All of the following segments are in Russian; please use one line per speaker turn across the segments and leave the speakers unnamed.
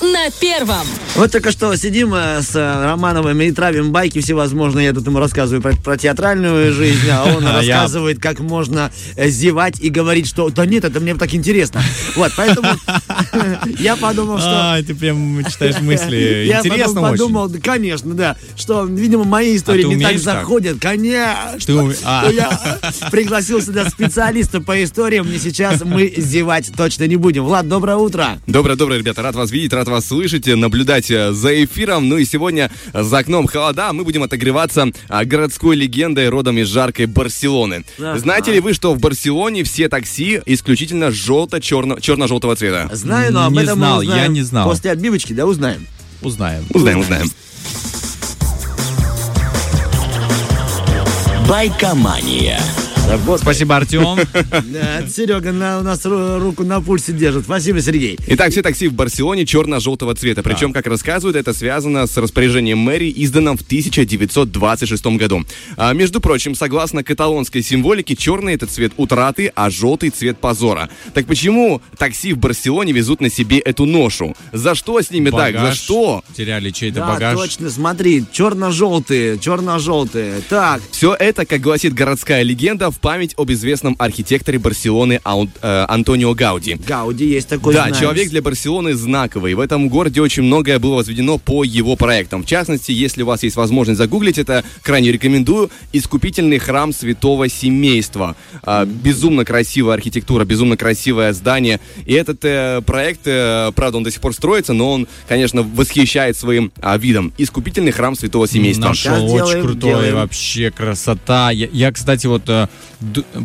На первом.
Вот только что сидим э, с э, Романовым и травим байки всевозможные. Я тут ему рассказываю про, про театральную жизнь, а он
А я-
рассказывает, как можно э, зевать и говорить, что да нет, это мне так интересно. Вот, поэтому я подумал, что...
А, ты прям читаешь мысли.
Я
Интересно
потом
очень.
подумал, да, конечно, да, что, видимо, мои истории
ты
не так заходят. Конечно.
Ты уме- а.
Я пригласил сюда специалиста по историям, и сейчас мы зевать точно не будем. Влад, доброе утро.
Доброе-доброе, ребята, рад вас видеть, рад вас слышать, э, наблюдать э, за эфиром. Ну и сегодня за окном холода, мы будем отогреваться а, городской легендой родом из жаркой Барселоны.
Ага.
Знаете ли вы, что в Барселоне все такси исключительно желто-черно- черно-желтого цвета?
Знаю, но об
Не
этом
знал,
мы
я
узнаем
не знал.
После отбивочки, да, узнаем.
Узнаем.
Узнаем, узнаем.
Байкомания.
Спасибо, Артем.
Да, Серега на, у нас ру- руку на пульсе держит. Спасибо, Сергей.
Итак, все такси в Барселоне черно-желтого цвета. Причем, как рассказывают, это связано с распоряжением мэрии, изданным в 1926 году. А, между прочим, согласно каталонской символике, черный это цвет утраты, а желтый цвет позора. Так почему такси в Барселоне везут на себе эту ношу? За что с ними так? За
Багаж.
что?
Теряли чей-то
Да,
багаж.
точно, смотри, черно-желтые, черно-желтые. Так,
Все это, как гласит городская легенда, в память об известном архитекторе Барселоны Аун- э, Антонио Гауди.
Гауди есть такой,
Да,
знаешь.
человек для Барселоны знаковый. В этом городе очень многое было возведено по его проектам. В частности, если у вас есть возможность загуглить это, крайне рекомендую. Искупительный храм Святого Семейства. А, безумно красивая архитектура, безумно красивое здание. И этот э, проект, э, правда, он до сих пор строится, но он, конечно, восхищает своим а, видом. Искупительный храм Святого Семейства.
Нашел
Сейчас
очень
делаем,
крутой,
делаем.
вообще красота. Я, я, кстати, вот э,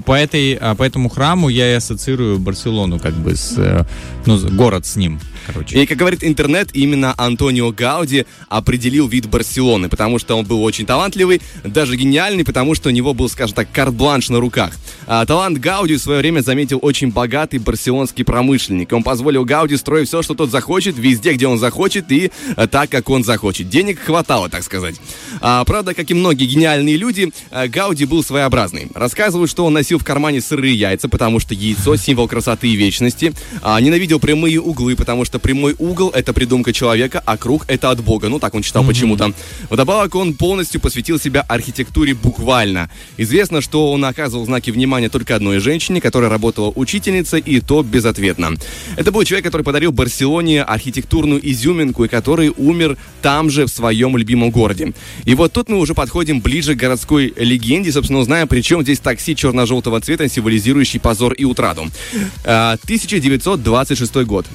по этой, а, по этому храму я и ассоциирую Барселону как бы с, э, ну, город с ним, короче.
И, как говорит интернет, именно Антонио Гауди определил вид Барселоны, потому что он был очень талантливый, даже гениальный, потому что у него был, скажем так, карт-бланш на руках. А, талант Гауди в свое время заметил очень богатый барселонский промышленник. Он позволил Гауди строить все, что тот захочет, везде, где он захочет, и э, так, как он захочет. Денег хватало, так сказать. А, правда, как и многие гениальные люди, э, Гауди был своеобразный. Рассказывают, что он носил в кармане сырые яйца, потому что яйцо – символ красоты и вечности. А, ненавидел прямые углы, потому что прямой угол – это придумка человека, а круг – это от Бога. Ну, так он считал почему-то. Вдобавок, он полностью посвятил себя архитектуре буквально. Известно, что он оказывал знаки внимания только одной женщине, которая работала учительницей, и то безответно. Это был человек, который подарил Барселоне архитектурную изюминку, и который умер там же, в своем любимом городе. И вот тут мы уже подходим ближе к городской легенде, собственно, узнаем, при чем здесь такси черно-желтого цвета, символизирующий позор и утрату. А, 1926 год.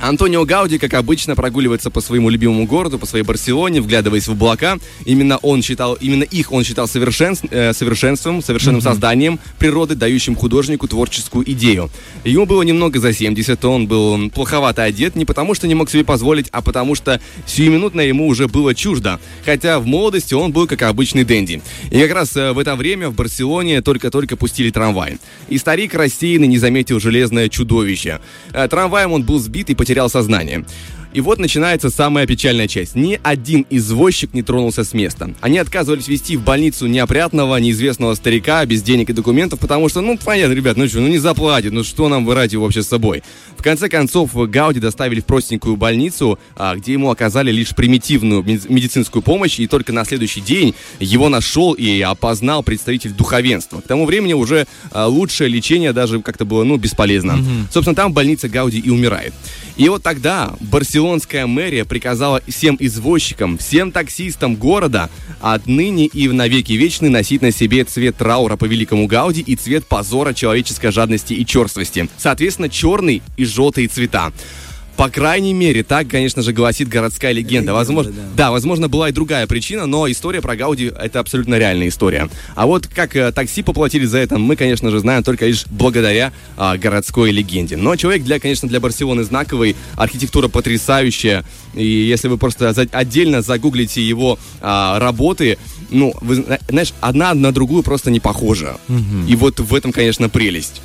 Антонио Гауди, как обычно, прогуливается по своему любимому городу, по своей Барселоне, вглядываясь в облака. Именно он считал, именно их он считал совершенс- э, совершенством, совершенным созданием природы, дающим художнику творческую идею. Ему было немного за 70, он был плоховато одет, не потому что не мог себе позволить, а потому что сиюминутно ему уже было чуждо. Хотя в молодости он был как обычный денди. И как раз э, в это время в Барселоне только-только пустили трамвай. И старик рассеянный не заметил железное чудовище. Э, Трамваем он был сбит и потерял сознание. И вот начинается самая печальная часть. Ни один извозчик не тронулся с места. Они отказывались везти в больницу неопрятного, неизвестного старика без денег и документов, потому что, ну, понятно, ребят, ну что, ну не заплатит, ну что нам вырать его вообще с собой? В конце концов, Гауди доставили в простенькую больницу, а, где ему оказали лишь примитивную меди- медицинскую помощь, и только на следующий день его нашел и опознал представитель духовенства. К тому времени уже а, лучшее лечение даже как-то было, ну, бесполезно. Собственно, там в больнице Гауди и умирает. И вот тогда барселонская мэрия приказала всем извозчикам, всем таксистам города отныне и в навеки вечны носить на себе цвет траура по великому Гауди и цвет позора человеческой жадности и черствости. Соответственно, черный и желтые цвета. По крайней мере, так, конечно же, гласит городская легенда. Возможно, да. возможно, была и другая причина, но история про Гауди это абсолютно реальная история. А вот как э, такси поплатили за это, мы, конечно же, знаем только лишь благодаря а, городской легенде. Но человек для, конечно, для Барселоны знаковый, архитектура потрясающая. И если вы просто за- отдельно загуглите его а, работы, ну, вы зна- знаешь, одна на другую просто не похожа. И вот в этом, конечно, прелесть.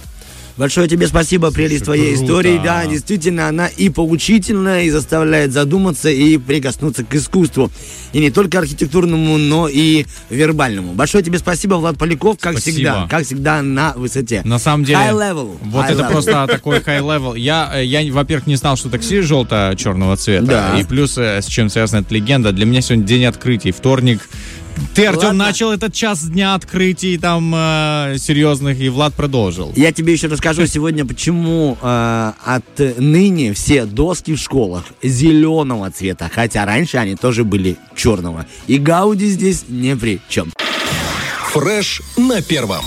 Большое тебе спасибо, прелесть твоей
круто.
истории. Да, действительно, она и поучительная, и заставляет задуматься, и прикоснуться к искусству. И не только архитектурному, но и вербальному. Большое тебе спасибо, Влад Поляков, как
Спасибо.
всегда. Как всегда, на высоте.
На самом деле,
High level.
вот
High
это
level.
просто такой high level. Я, э, я во-первых, не знал, что такси желто-черного цвета.
Да.
И плюс, э, с чем связана эта легенда, для меня сегодня день открытий, вторник. Ты, Артем,
Ладно.
начал этот час дня открытий там э, серьезных, и Влад продолжил.
Я тебе еще расскажу сегодня, почему э, отныне все доски в школах зеленого цвета, хотя раньше они тоже были черного. И Гауди здесь ни при чем.
Фреш на первом.